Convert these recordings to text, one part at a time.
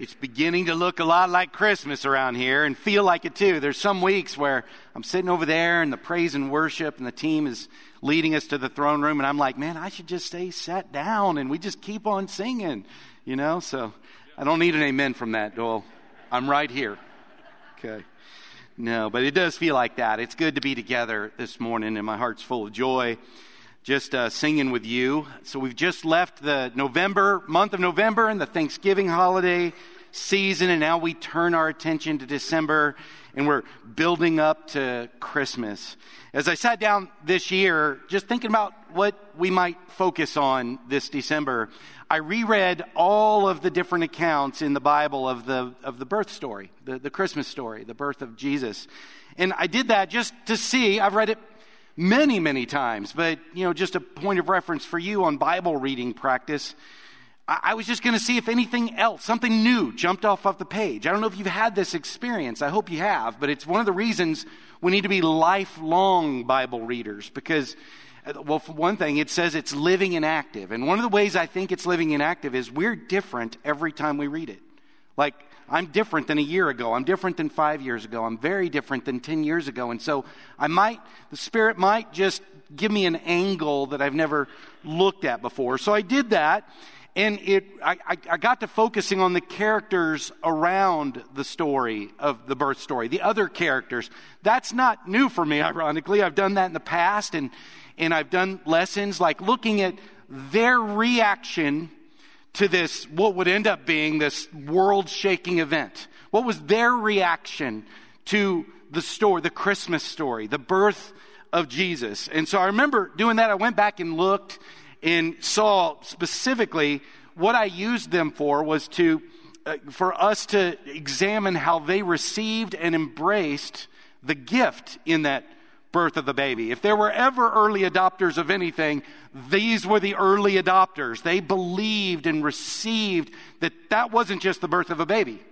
It's beginning to look a lot like Christmas around here and feel like it too. There's some weeks where I'm sitting over there and the praise and worship and the team is leading us to the throne room and I'm like, man, I should just stay sat down and we just keep on singing, you know? So I don't need an amen from that, Doyle. I'm right here. Okay. No, but it does feel like that. It's good to be together this morning and my heart's full of joy just uh, singing with you. So we've just left the November, month of November and the Thanksgiving holiday season, and now we turn our attention to December and we're building up to Christmas. As I sat down this year, just thinking about what we might focus on this December, I reread all of the different accounts in the Bible of the, of the birth story, the, the Christmas story, the birth of Jesus. And I did that just to see, I've read it many, many times. But, you know, just a point of reference for you on Bible reading practice. I, I was just going to see if anything else, something new, jumped off of the page. I don't know if you've had this experience. I hope you have. But it's one of the reasons we need to be lifelong Bible readers because uh, well, for one thing, it says it's living and active. And one of the ways I think it's living and active is we're different every time we read it. Like, I'm different than a year ago. I'm different than five years ago. I'm very different than 10 years ago. And so I might, the Spirit might just give me an angle that I've never looked at before. So I did that. And it, I, I, got to focusing on the characters around the story of the birth story, the other characters. That's not new for me, ironically. I've done that in the past, and, and I've done lessons like looking at their reaction to this, what would end up being this world shaking event? What was their reaction to the story, the Christmas story, the birth of Jesus? And so I remember doing that. I went back and looked and saw specifically what I used them for was to, uh, for us to examine how they received and embraced the gift in that birth of the baby. If there were ever early adopters of anything, these were the early adopters. They believed and received that that wasn't just the birth of a baby.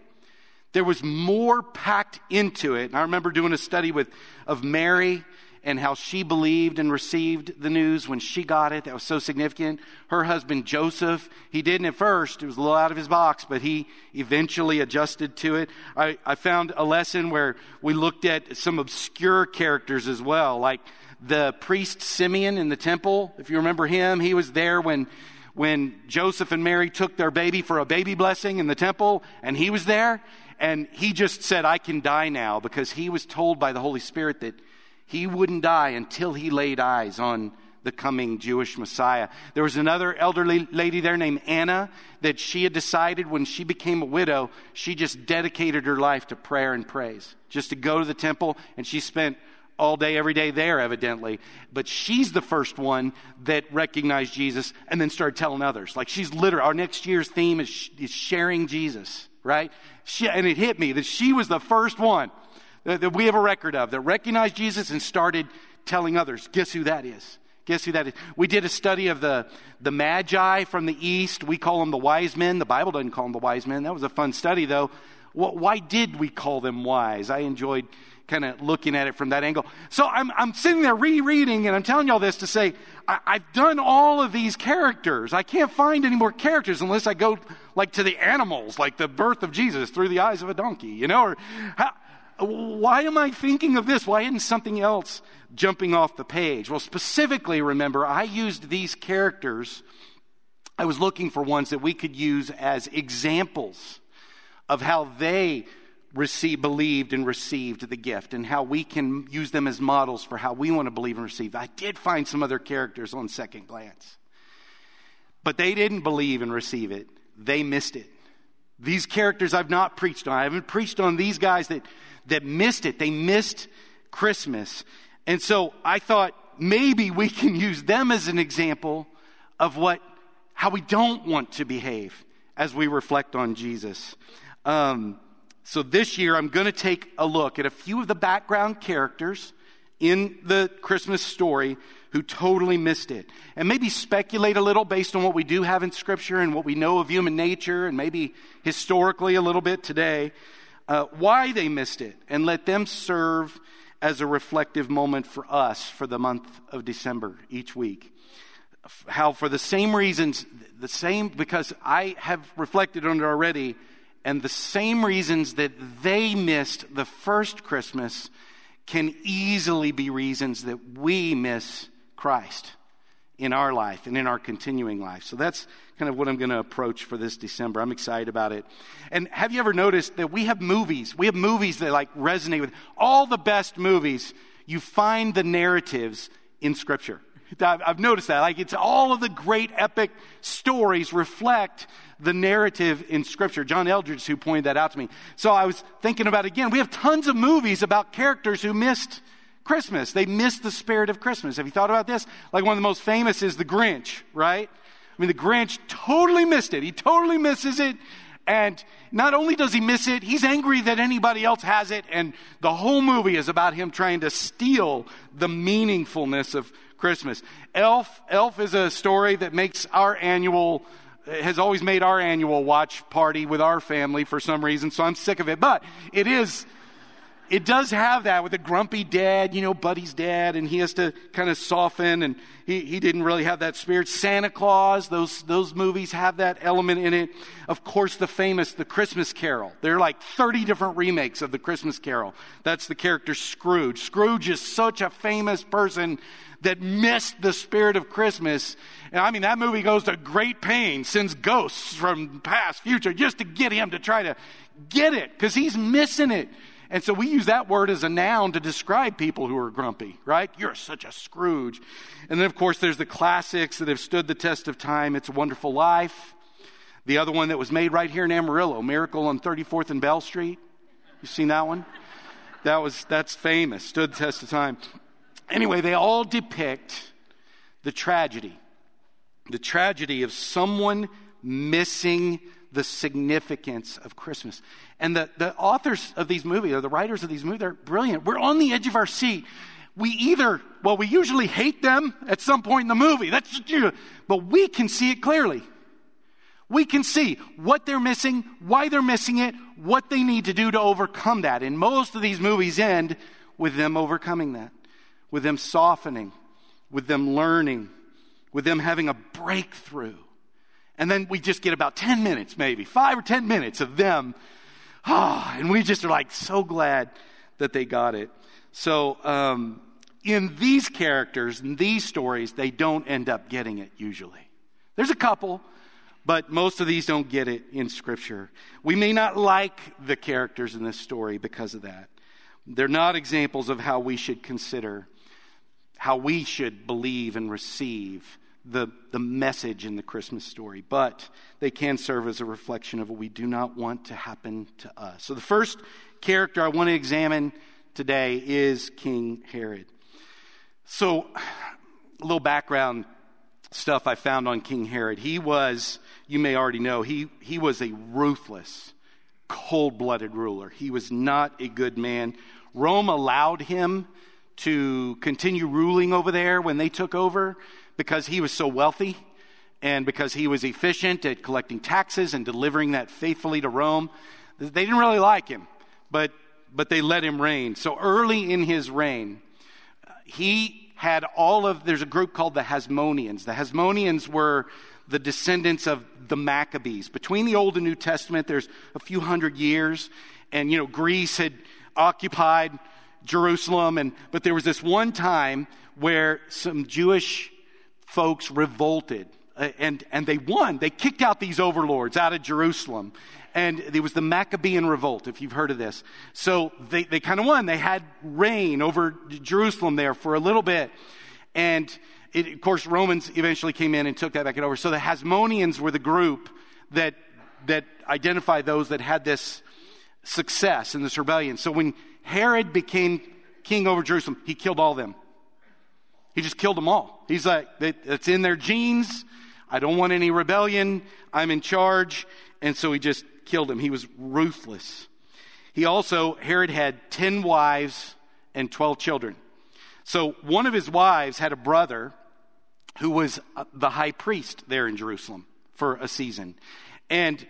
There was more packed into it. And I remember doing a study with, of Mary and how she believed and received the news when she got it. That was so significant. Her husband Joseph, he didn't at first. It was a little out of his box, but he eventually adjusted to it. I, I found a lesson where we looked at some obscure characters as well, like the priest Simeon in the temple. If you remember him, he was there when when Joseph and Mary took their baby for a baby blessing in the temple, and he was there. And he just said, I can die now because he was told by the Holy Spirit that he wouldn't die until he laid eyes on the coming Jewish Messiah. There was another elderly lady there named Anna that she had decided when she became a widow, she just dedicated her life to prayer and praise, just to go to the temple, and she spent all day, every day there, evidently. But she's the first one that recognized Jesus and then started telling others. Like she's literally, our next year's theme is, is sharing Jesus, right? She, and it hit me that she was the first one that we have a record of that recognized Jesus and started telling others. Guess who that is? Guess who that is? We did a study of the, the Magi from the East. We call them the wise men. The Bible doesn't call them the wise men. That was a fun study, though. Why did we call them wise? I enjoyed kind of looking at it from that angle. So I'm, I'm sitting there rereading, and I'm telling y'all this to say, I, have done all of these characters. I can't find any more characters unless I go like to the animals, like the birth of Jesus through the eyes of a donkey, you know, or how, why am I thinking of this? Why isn't something else jumping off the page? Well, specifically, remember, I used these characters. I was looking for ones that we could use as examples of how they received, believed and received the gift and how we can use them as models for how we want to believe and receive. I did find some other characters on second glance, but they didn't believe and receive it. They missed it. These characters I've not preached on. I haven't preached on these guys that that missed it. They missed Christmas. And so I thought maybe we can use them as an example of what, how we don't want to behave as we reflect on Jesus. Um, so this year I'm going to take a look at a few of the background characters in the Christmas story who totally missed it. And maybe speculate a little based on what we do have in Scripture and what we know of human nature and maybe historically a little bit today uh, why they missed it, and let them serve as a reflective moment for us for the month of December each week. How, for the same reasons, the same, because I have reflected on it already, And the same reasons that they missed the first Christmas can easily be reasons that we miss Christ in our life and in our continuing life. So that's kind of what I'm going to approach for this December. I'm excited about it. And have you ever noticed that we have movies? We have movies that like resonate with all the best movies. You find the narratives in Scripture. I've noticed that. Like it's all of the great epic stories reflect the narrative in Scripture. John Eldredge, who pointed that out to me. So I was thinking about again. We have tons of movies about characters who missed Christmas. They missed the spirit of Christmas. Have you thought about this? Like one of the most famous is The Grinch, right? I mean, the Grinch totally missed it. He totally misses it. And not only does he miss it, he's angry that anybody else has it. And the whole movie is about him trying to steal the meaningfulness of Christmas. Elf, Elf is a story that makes our annual, has always made our annual watch party with our family for some reason, so I'm sick of it. But it is, it does have that with a grumpy dad, you know, Buddy's dad, and he has to kind of soften, and he, he didn't really have that spirit. Santa Claus, those, those movies have that element in it. Of course, the famous The Christmas Carol. There are like 30 different remakes of The Christmas Carol. That's the character Scrooge. Scrooge is such a famous person that missed the spirit of Christmas. And I mean, that movie goes to great pain, sends ghosts from past, future, just to get him to try to get it, because he's missing it. And so we use that word as a noun to describe people who are grumpy, right? You're such a Scrooge. And then, of course, there's the classics that have stood the test of time. It's a Wonderful Life. The other one that was made right here in Amarillo, Miracle on 34th and Bell Street. You've seen that one? That was, that's famous, stood the test of time. Anyway, they all depict the tragedy the tragedy of someone missing the significance of Christmas. And the, the authors of these movies, or the writers of these movies, they're brilliant. We're on the edge of our seat. We either, well, we usually hate them at some point in the movie. That's, but we can see it clearly. We can see what they're missing, why they're missing it, what they need to do to overcome that. And most of these movies end with them overcoming that with them softening, with them learning, with them having a breakthrough. And then we just get about 10 minutes, maybe five or 10 minutes of them. Ah, and we just are like so glad that they got it. So, um, in these characters, in these stories, they don't end up getting it usually. There's a couple, but most of these don't get it in Scripture. We may not like the characters in this story because of that. They're not examples of how we should consider how we should believe and receive the, the message in the Christmas story, but they can serve as a reflection of what we do not want to happen to us. So, the first character I want to examine today is King Herod. So, a little background stuff I found on King Herod. He was, you may already know, he, he was a ruthless, cold blooded ruler. He was not a good man. Rome allowed him to continue ruling over there when they took over because he was so wealthy and because he was efficient at collecting taxes and delivering that faithfully to Rome. They didn't really like him, but, but they let him reign. So early in his reign, he had all of, there's a group called the Hasmoneans. The Hasmoneans were the descendants of the Maccabees. Between the Old and New Testament, there's a few hundred years, and, you know, Greece had occupied Jerusalem. And, but there was this one time where some Jewish folks revolted uh, and, and they won. They kicked out these overlords out of Jerusalem. And it was the Maccabean revolt, if you've heard of this. So they, they kind of won. They had reign over Jerusalem there for a little bit. And it, of course, Romans eventually came in and took that back and over. So the Hasmoneans were the group that, that identified those that had this success in this rebellion. So when Herod became king over Jerusalem, he killed all them. He just killed them all. He's like, it's in their genes. I don't want any rebellion. I'm in charge. And so he just killed him. He was ruthless. He also, Herod had 10 wives and 12 children. So one of his wives had a brother who was uh, the high priest there in Jerusalem for a season. And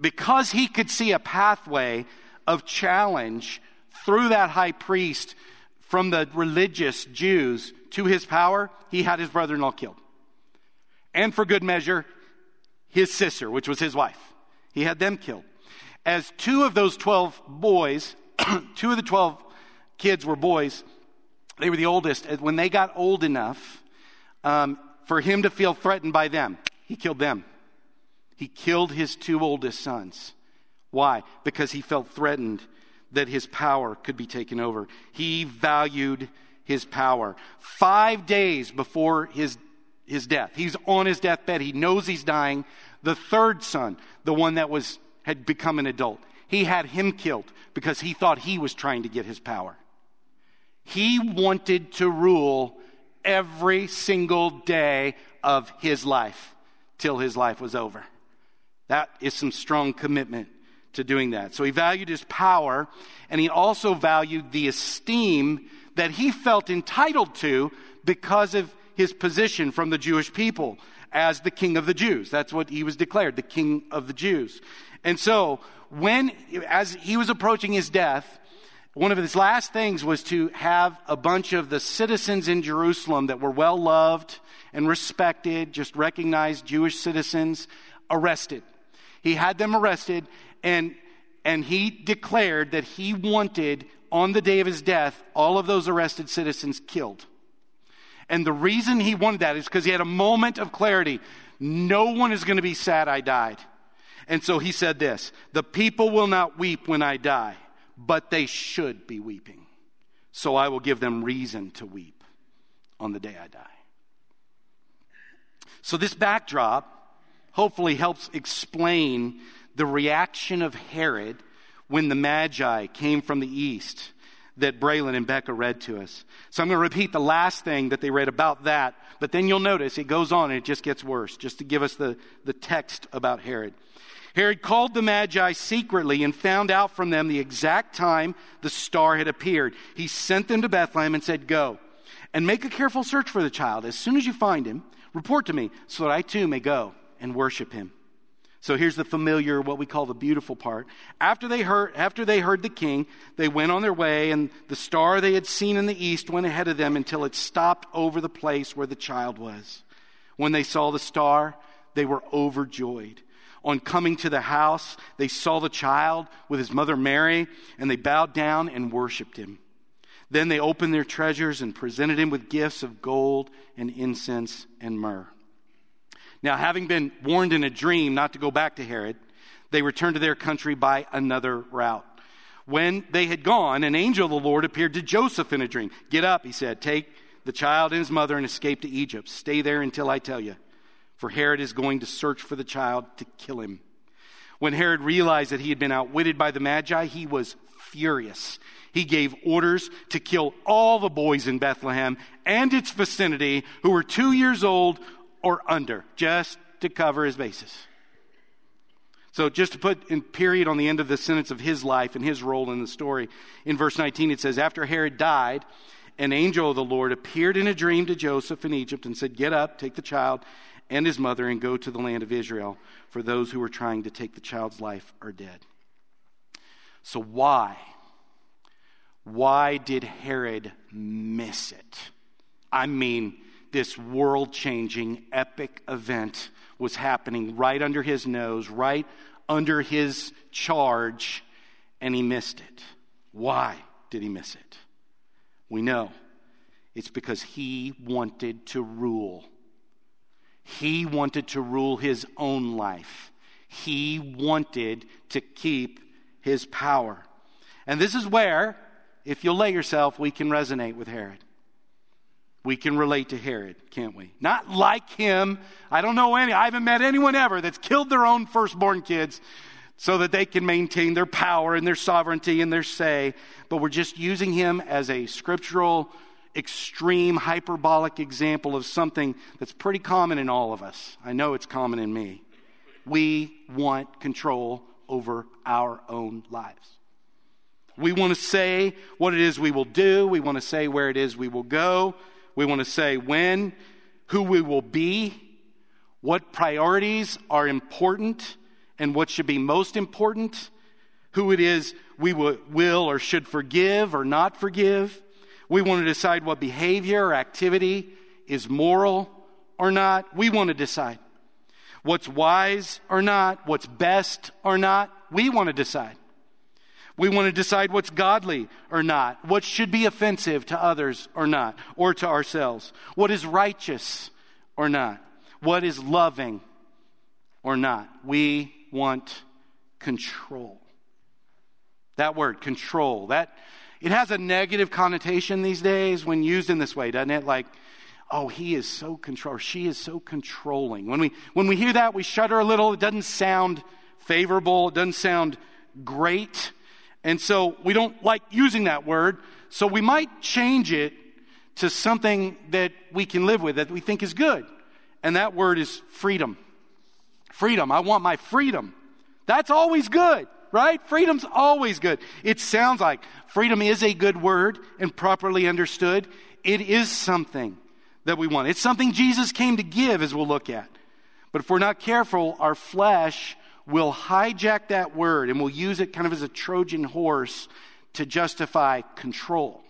because he could see a pathway of challenge through that high priest from the religious Jews to his power, he had his brother in law killed. And for good measure, his sister, which was his wife, he had them killed. As two of those 12 boys, two of the 12 kids were boys, they were the oldest. When they got old enough um, for him to feel threatened by them, he killed them. He killed his two oldest sons. Why? Because he felt threatened that his power could be taken over. He valued his power. Five days before his, his death, he's on his deathbed. He knows he's dying. The third son, the one that was, had become an adult, he had him killed because he thought he was trying to get his power. He wanted to rule every single day of his life till his life was over. That is some strong commitment to doing that. So he valued his power and he also valued the esteem that he felt entitled to because of his position from the Jewish people as the king of the Jews. That's what he was declared, the king of the Jews. And so when, as he was approaching his death, one of his last things was to have a bunch of the citizens in Jerusalem that were well loved and respected, just recognized Jewish citizens, arrested. He had them arrested and, and he declared that he wanted, on the day of his death, all of those arrested citizens killed. And the reason he wanted that is because he had a moment of clarity. No one is going to be sad I died. And so he said this The people will not weep when I die but they should be weeping. So I will give them reason to weep on the day I die. So this backdrop hopefully helps explain the reaction of Herod when the Magi came from the east that Braylon and Becca read to us. So I'm going to repeat the last thing that they read about that, but then you'll notice it goes on and it just gets worse, just to give us the, the text about Herod. Herod called the Magi secretly and found out from them the exact time the star had appeared. He sent them to Bethlehem and said, Go and make a careful search for the child. As soon as you find him, report to me so that I too may go and worship him. So here's the familiar, what we call the beautiful part. After they heard, after they heard the king, they went on their way, and the star they had seen in the east went ahead of them until it stopped over the place where the child was. When they saw the star, they were overjoyed. On coming to the house, they saw the child with his mother Mary, and they bowed down and worshiped him. Then they opened their treasures and presented him with gifts of gold and incense and myrrh. Now, having been warned in a dream not to go back to Herod, they returned to their country by another route. When they had gone, an angel of the Lord appeared to Joseph in a dream. Get up, he said, take the child and his mother and escape to Egypt. Stay there until I tell you for Herod is going to search for the child to kill him. When Herod realized that he had been outwitted by the Magi, he was furious. He gave orders to kill all the boys in Bethlehem and its vicinity who were two years old or under, just to cover his bases. So, just to put in period on the end of the sentence of his life and his role in the story, in verse 19 it says, After Herod died, an angel of the Lord appeared in a dream to Joseph in Egypt and said, Get up, take the child and his mother and go to the land of Israel, for those who were trying to take the child's life are dead. So, why? Why did Herod miss it? I mean, this world changing, epic event was happening right under his nose, right under his charge, and he missed it. Why did he miss it? We know it's because he wanted to rule. He wanted to rule his own life. He wanted to keep his power. And this is where, if you'll lay yourself, we can resonate with Herod. We can relate to Herod, can't we? Not like him. I don't know any, I haven't met anyone ever that's killed their own firstborn kids so that they can maintain their power and their sovereignty and their say. But we're just using him as a scriptural extreme, hyperbolic example of something that's pretty common in all of us. I know it's common in me. We want control over our own lives. We want to say what it is we will do. We want to say where it is we will go. We want to say when, who we will be, what priorities are important, and what should be most important, who it is we will or should forgive or not forgive. We want to decide what behavior or activity is moral or not. We want to decide what's wise or not, what's best or not. we want to decide. We want to decide what's godly or not, what should be offensive to others or not, or to ourselves, what is righteous or not, what is loving or not. We want control. That word, control, that it has a negative connotation these days when used in this way, doesn't it? Like, oh, he is so control, she is so controlling. When we when we hear that, we shudder a little. It doesn't sound favorable. It doesn't sound great. And so we don't like using that word. So we might change it to something that we can live with, that we think is good. And that word is freedom. Freedom. I want my freedom. That's always good, right? Freedom's always good. It sounds like freedom is a good word and properly understood. It is something that we want. It's something Jesus came to give, as we'll look at. But if we're not careful, our flesh will hijack that word and will use it kind of as a Trojan horse to justify control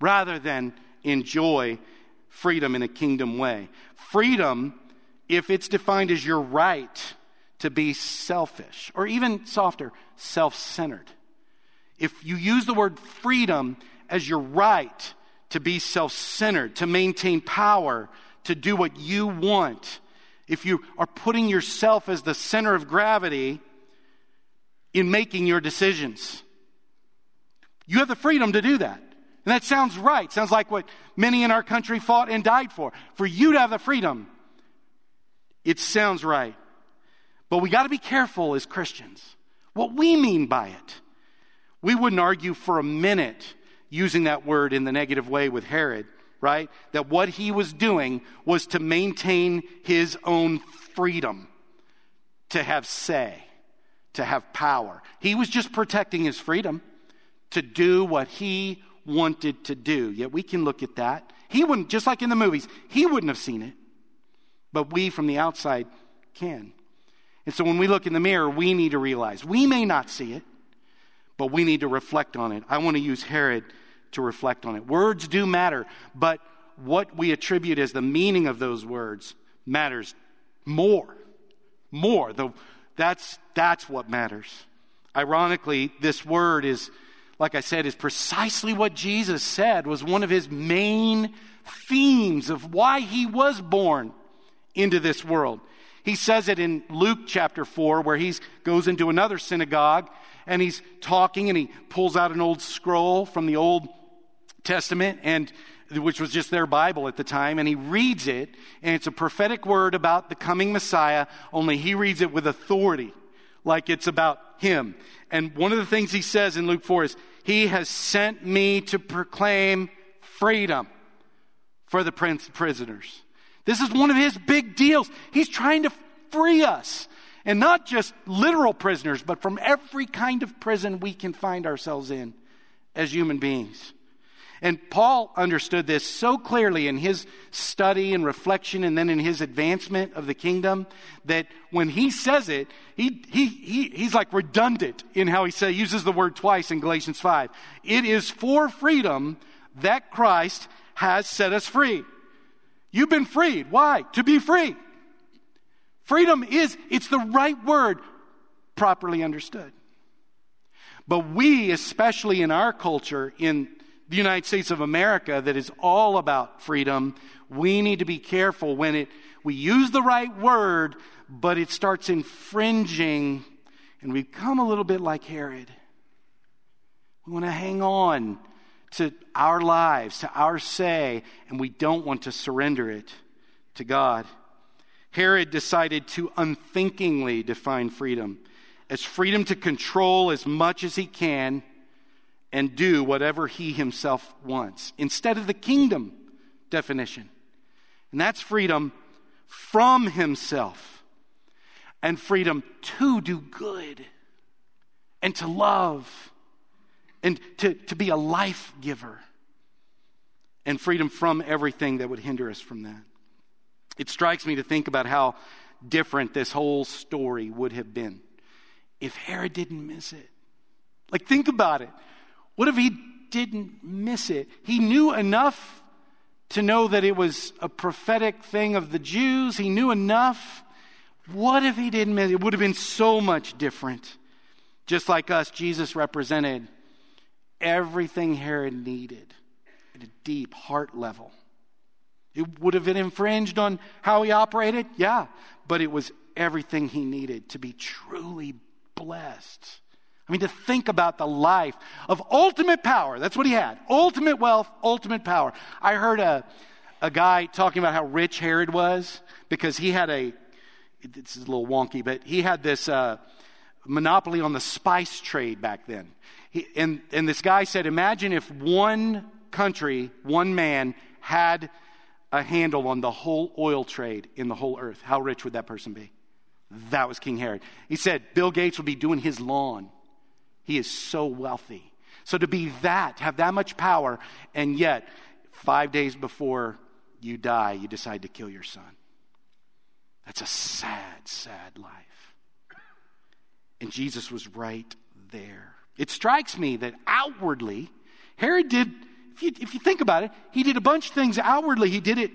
rather than enjoy freedom in a kingdom way. Freedom, if it's defined as your right to be selfish, or even softer, self centered. If you use the word freedom as your right to be self centered, to maintain power, to do what you want, if you are putting yourself as the center of gravity in making your decisions. You have the freedom to do that. And that sounds right. Sounds like what many in our country fought and died for. For you to have the freedom. It sounds right. But we got to be careful as Christians. What we mean by it. We wouldn't argue for a minute using that word in the negative way with Herod right? That what he was doing was to maintain his own freedom, to have say, to have power. He was just protecting his freedom to do what he wanted to do. Yet we can look at that. He wouldn't, just like in the movies, he wouldn't have seen it. But we from the outside can. And so when we look in the mirror, we need to realize we may not see it, but we need to reflect on it. I want to use Herod to reflect on it. Words do matter, but what we attribute as the meaning of those words matters more. More. The, that's, that's what matters. Ironically, this word is, like I said, is precisely what Jesus said was one of his main themes of why he was born into this world. He says it in Luke chapter 4, where he goes into another synagogue and he's talking and he pulls out an old scroll from the Old Testament and which was just their Bible at the time, and he reads it, and it's a prophetic word about the coming Messiah, only he reads it with authority, like it's about him. And one of the things he says in Luke 4 is, He has sent me to proclaim freedom for the prince prisoners. This is one of his big deals. He's trying to free us. And not just literal prisoners, but from every kind of prison we can find ourselves in as human beings. And Paul understood this so clearly in his study and reflection and then in his advancement of the kingdom that when he says it, he, he, he, he's like redundant in how he say, uses the word twice in Galatians 5. It is for freedom that Christ has set us free. You've been freed. Why? To be free. Freedom is, it's the right word properly understood. But we, especially in our culture, in the United States of America that is all about freedom, we need to be careful when it, we use the right word, but it starts infringing and we become a little bit like Herod. We want to hang on to our lives, to our say, and we don't want to surrender it to God. Herod decided to unthinkingly define freedom as freedom to control as much as he can and do whatever he himself wants instead of the kingdom definition. And that's freedom from himself and freedom to do good and to love and to, to be a life giver and freedom from everything that would hinder us from that. It strikes me to think about how different this whole story would have been if Herod didn't miss it. Like, think about it. What if he didn't miss it? He knew enough to know that it was a prophetic thing of the Jews. He knew enough. What if he didn't miss? It It would have been so much different. Just like us, Jesus represented everything Herod needed at a deep heart level. It would have been infringed on how he operated, yeah, but it was everything he needed to be truly blessed. I mean, to think about the life of ultimate power. That's what he had ultimate wealth, ultimate power. I heard a, a guy talking about how rich Herod was because he had a, this is a little wonky, but he had this uh, monopoly on the spice trade back then. He, and, and this guy said, imagine if one country, one man had a handle on the whole oil trade in the whole earth. How rich would that person be? That was King Herod. He said Bill Gates would be doing his lawn. He is so wealthy. So to be that, have that much power, and yet five days before you die, you decide to kill your son. That's a sad, sad life. And Jesus was right there. It strikes me that outwardly, Herod did, if you, if you think about it, he did a bunch of things outwardly. He did it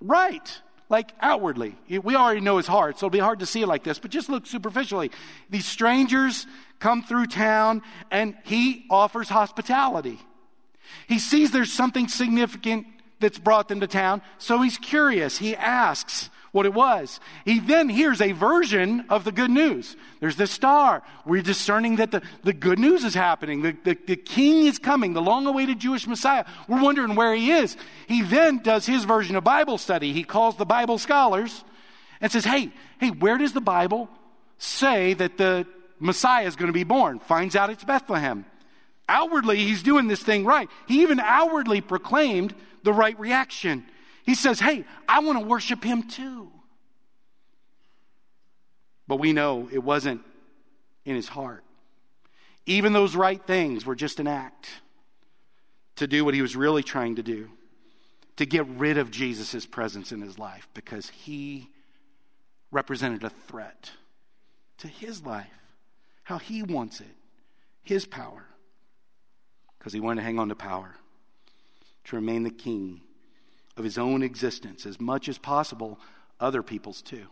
right like outwardly. We already know his heart, so it'll be hard to see it like this, but just look superficially. These strangers come through town and he offers hospitality. He sees there's something significant that's brought them to town, so he's curious. He asks, what it was. He then hears a version of the good news. There's this star. We're discerning that the, the good news is happening. The, the, the king is coming, the long awaited Jewish Messiah. We're wondering where he is. He then does his version of Bible study. He calls the Bible scholars and says, Hey, hey, where does the Bible say that the Messiah is going to be born? Finds out it's Bethlehem. Outwardly, he's doing this thing right. He even outwardly proclaimed the right reaction. He says, Hey, I want to worship him too. But we know it wasn't in his heart. Even those right things were just an act to do what he was really trying to do to get rid of Jesus' presence in his life because he represented a threat to his life, how he wants it, his power, because he wanted to hang on to power, to remain the king of his own existence as much as possible, other people's too.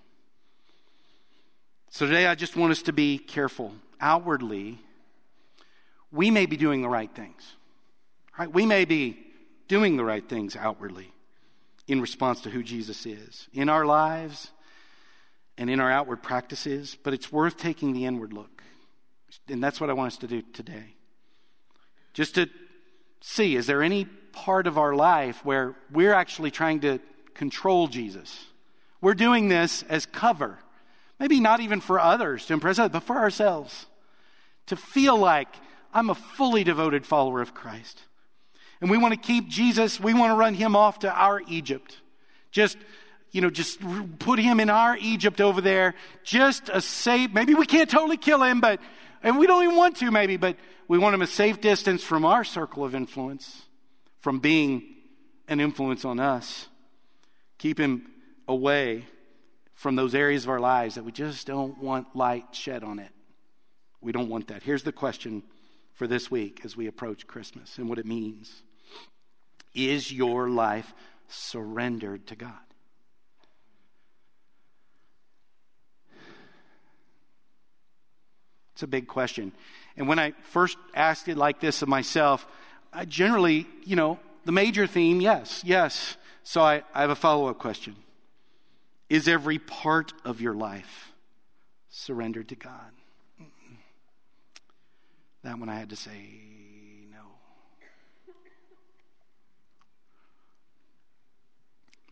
So today I just want us to be careful. Outwardly, we may be doing the right things. Right? We may be doing the right things outwardly in response to who Jesus is in our lives and in our outward practices, but it's worth taking the inward look. And that's what I want us to do today. Just to see is there any part of our life where we're actually trying to control Jesus? We're doing this as cover. Maybe not even for others to impress others, but for ourselves. To feel like I'm a fully devoted follower of Christ. And we want to keep Jesus, we want to run him off to our Egypt. Just, you know, just put him in our Egypt over there. Just a safe, maybe we can't totally kill him, but, and we don't even want to maybe, but we want him a safe distance from our circle of influence, from being an influence on us. Keep him away from those areas of our lives that we just don't want light shed on it. We don't want that. Here's the question for this week as we approach Christmas and what it means Is your life surrendered to God? It's a big question. And when I first asked it like this of myself, I generally, you know, the major theme, yes, yes. So I, I have a follow up question Is every part of your life surrendered to God? That one I had to say no.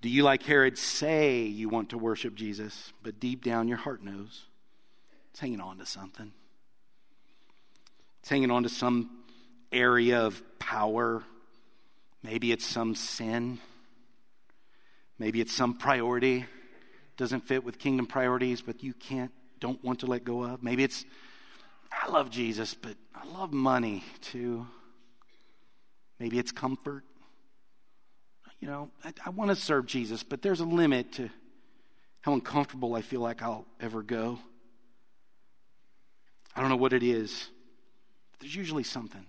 Do you, like Herod, say you want to worship Jesus, but deep down your heart knows it's hanging on to something? It's hanging on to some area of power. Maybe it's some sin. Maybe it's some priority. Doesn't fit with kingdom priorities, but you can't, don't want to let go of. Maybe it's, I love Jesus, but I love money too. Maybe it's comfort. You know, I, I want to serve Jesus, but there's a limit to how uncomfortable I feel like I'll ever go. I don't know what it is. There's usually something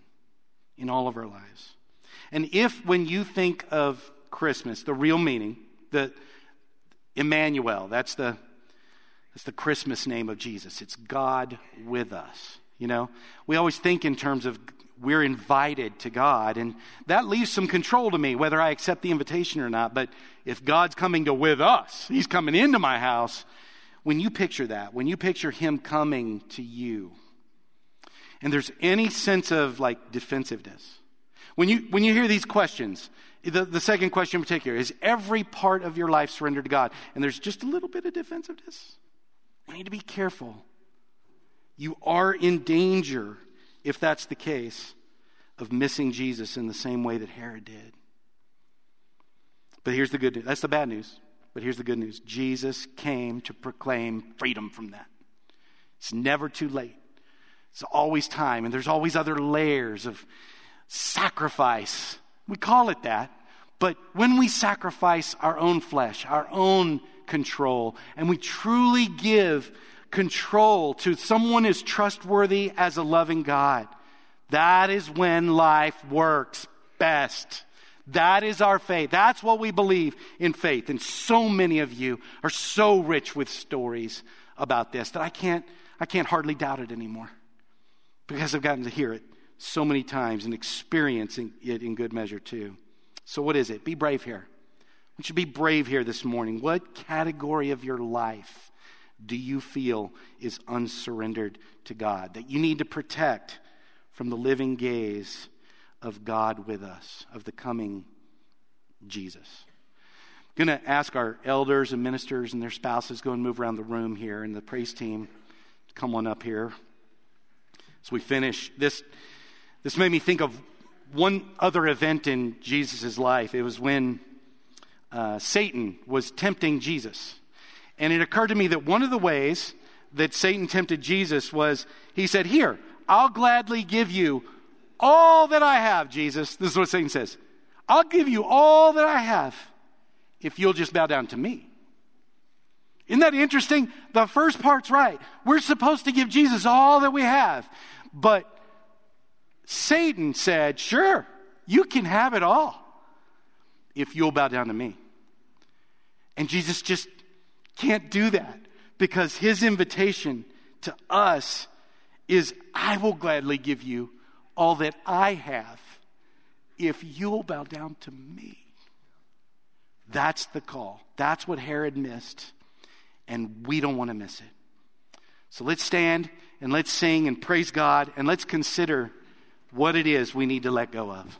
in all of our lives. And if, when you think of Christmas, the real meaning, the Emmanuel, that's the It's the Christmas name of Jesus. It's God with us. You know, we always think in terms of we're invited to God, and that leaves some control to me whether I accept the invitation or not. But if God's coming to with us, He's coming into my house. When you picture that, when you picture Him coming to you, and there's any sense of like defensiveness, when you when you hear these questions, the, the second question in particular is every part of your life surrendered to God, and there's just a little bit of defensiveness. We need to be careful. You are in danger, if that's the case, of missing Jesus in the same way that Herod did. But here's the good news. That's the bad news. But here's the good news Jesus came to proclaim freedom from that. It's never too late. It's always time, and there's always other layers of sacrifice. We call it that. But when we sacrifice our own flesh, our own control, and we truly give control to someone as trustworthy as a loving God, that is when life works best. That is our faith. That's what we believe in faith. And so many of you are so rich with stories about this that I can't, I can't hardly doubt it anymore because I've gotten to hear it so many times and experiencing it in good measure too. So, what is it? Be brave here. We should be brave here this morning. What category of your life do you feel is unsurrendered to God that you need to protect from the living gaze of God with us, of the coming Jesus? I'm going to ask our elders and ministers and their spouses go and move around the room here, and the praise team come on up here. As we finish this, this made me think of one other event in Jesus' life. It was when uh, Satan was tempting Jesus. And it occurred to me that one of the ways that Satan tempted Jesus was he said, Here, I'll gladly give you all that I have, Jesus. This is what Satan says. I'll give you all that I have if you'll just bow down to me. Isn't that interesting? The first part's right. We're supposed to give Jesus all that we have. But Satan said, Sure, you can have it all if you'll bow down to me. And Jesus just can't do that because his invitation to us is I will gladly give you all that I have if you'll bow down to me. That's the call. That's what Herod missed, and we don't want to miss it. So let's stand and let's sing and praise God and let's consider what it is we need to let go of.